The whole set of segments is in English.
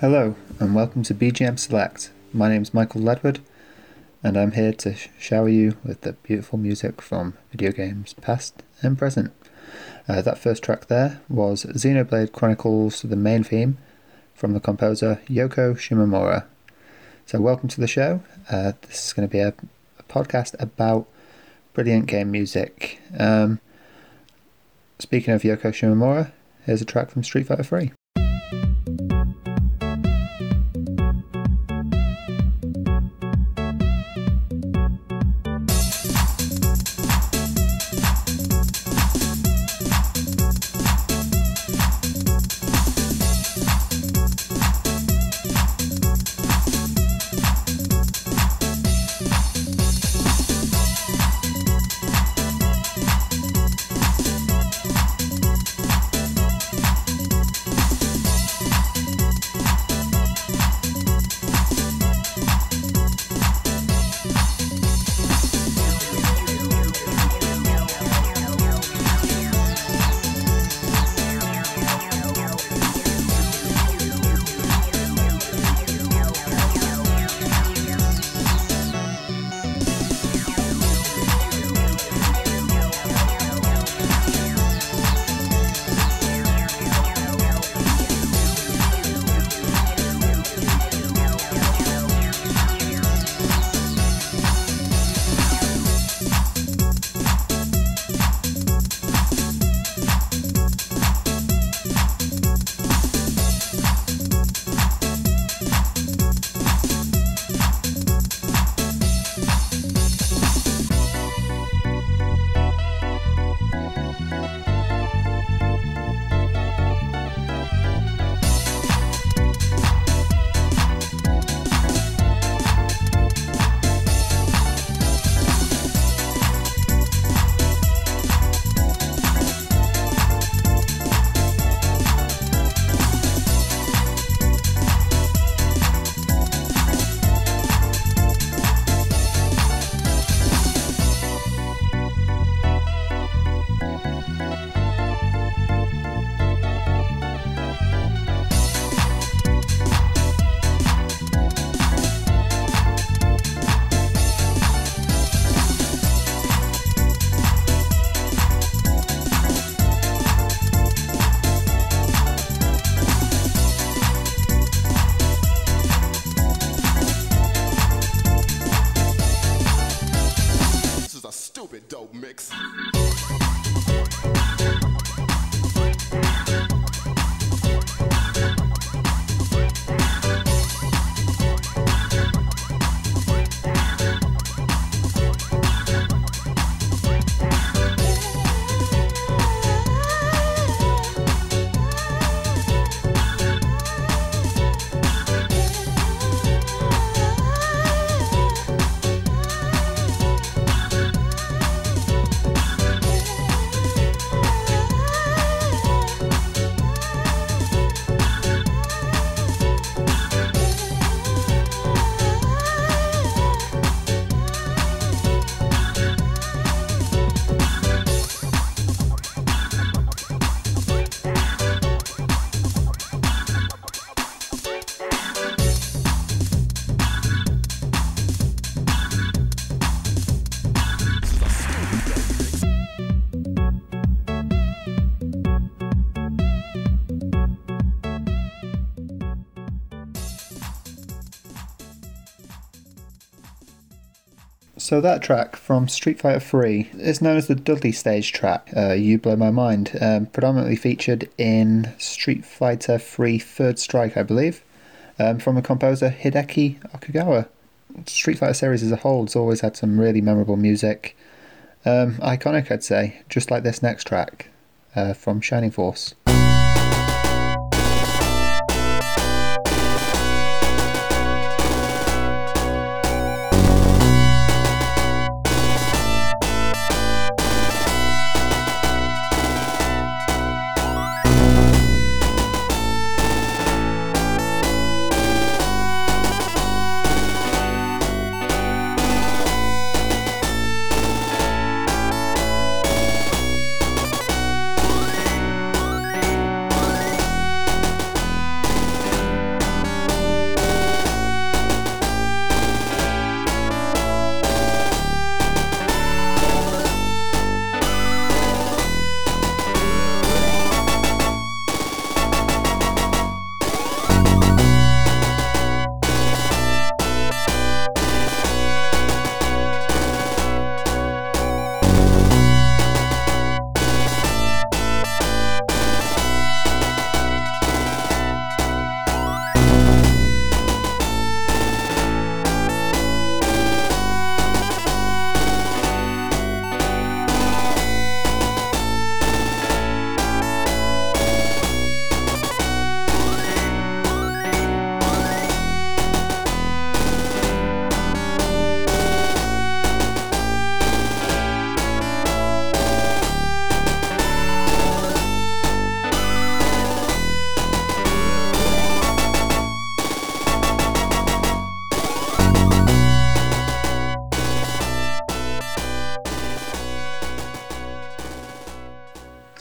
Hello, and welcome to BGM Select. My name is Michael Ledward, and I'm here to sh- shower you with the beautiful music from video games past and present. Uh, that first track there was Xenoblade Chronicles, the main theme, from the composer Yoko Shimomura. So, welcome to the show. Uh, this is going to be a, a, podcast about brilliant game music. Um, speaking of Yoko Shimomura, here's a track from Street Fighter 3. So that track from Street Fighter 3 is known as the Dudley stage track, uh, You Blow My Mind, um, predominantly featured in Street Fighter 3 Third Strike, I believe, um, from the composer Hideki Okugawa. Street Fighter series as a whole has always had some really memorable music. Um, iconic, I'd say, just like this next track uh, from Shining Force.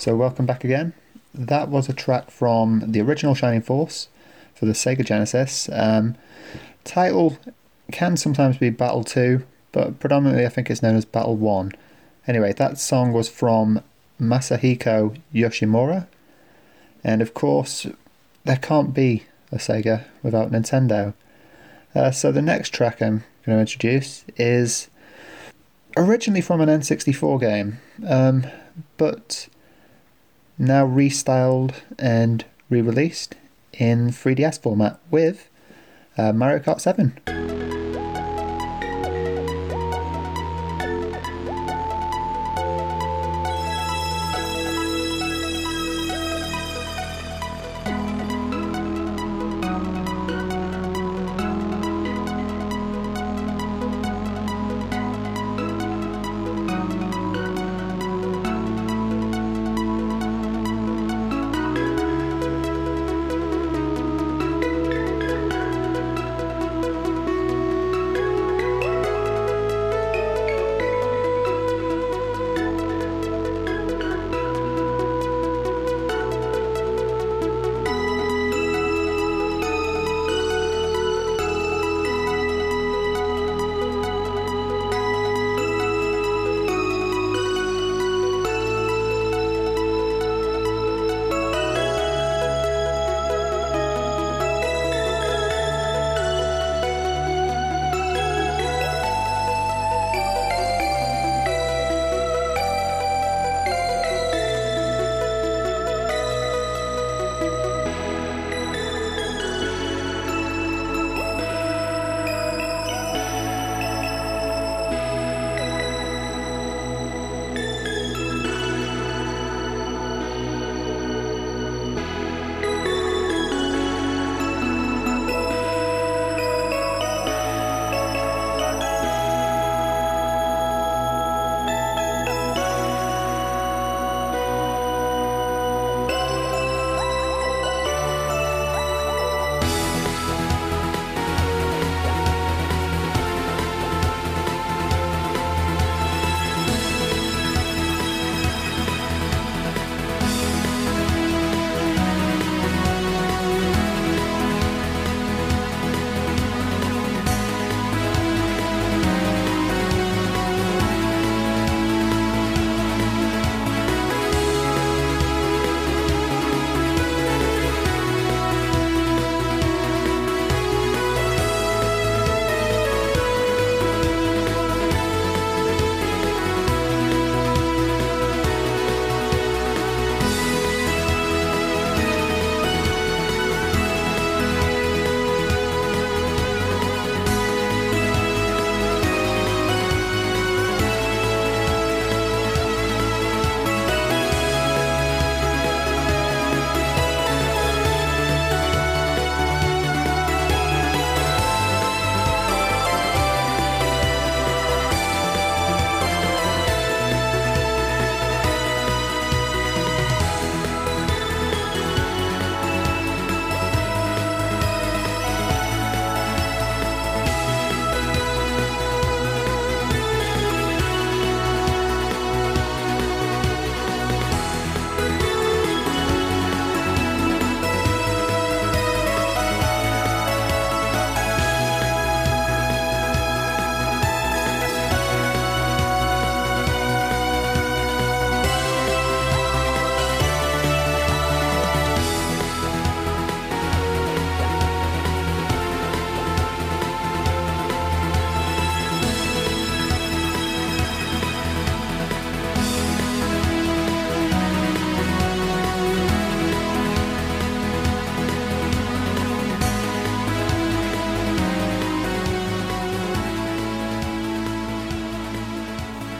So welcome back again. That was a track from the original Shining Force for the Sega Genesis. Um, title can sometimes be Battle 2, but predominantly I think it's known as Battle 1. Anyway, that song was from Masahiko Yoshimura, and of course, there can't be a Sega without Nintendo. Uh, so the next track I'm going to introduce is originally from an N64 game, um, but now restyled and re released in 3DS format with uh, Mario Kart 7.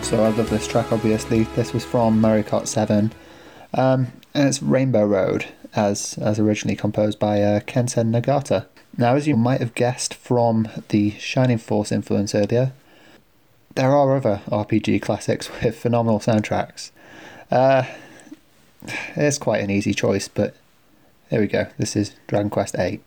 So I love this track, obviously. This was from Mario Kart 7. Um, and it's Rainbow Road, as, as originally composed by uh, Kenta Nagata. Now, as you might have guessed from the Shining Force influence earlier, there are other RPG classics with phenomenal soundtracks. Uh, it's quite an easy choice, but here we go. This is Dragon Quest VIII.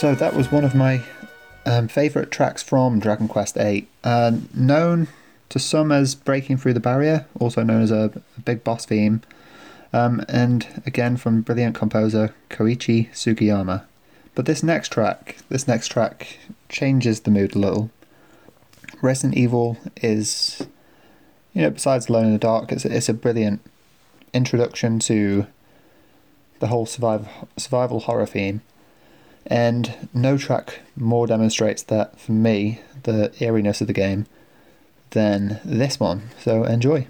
So that was one of my um, favourite tracks from Dragon Quest VIII. Uh, known to some as Breaking Through the Barrier, also known as a, a big boss theme. Um, and again from brilliant composer Koichi Sugiyama. But this next track, this next track changes the mood a little. Resident Evil is, you know, besides Alone in the Dark, it's, it's a brilliant introduction to the whole survival survival horror theme. And no track more demonstrates that for me, the eeriness of the game, than this one. So enjoy.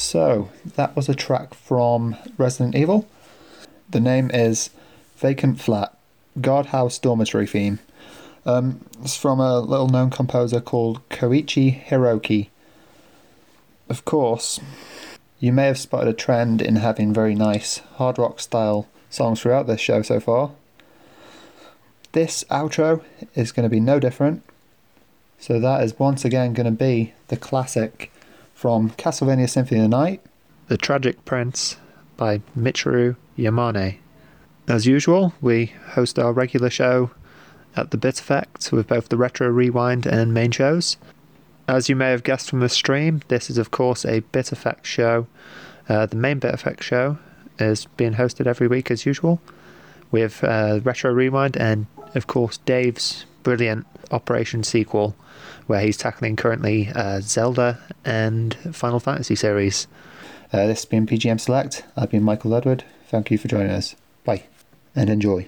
So, that was a track from Resident Evil. The name is Vacant Flat Guardhouse Dormitory Theme. Um, it's from a little known composer called Koichi Hiroki. Of course, you may have spotted a trend in having very nice hard rock style songs throughout this show so far. This outro is going to be no different. So that is once again going to be the classic from Castlevania Symphony of the Night, The Tragic Prince by Michiru Yamane. As usual, we host our regular show at the Bit Effect with both the Retro Rewind and main shows. As you may have guessed from the stream, this is of course a Bit Effect show. Uh, the main Bit Effect show is being hosted every week as usual with uh, Retro Rewind and of course Dave's brilliant Operation sequel where he's tackling currently uh, Zelda and Final Fantasy series. Uh, this has been BGM Select. I've been Michael Ledward. Thank you for joining us. Bye and enjoy.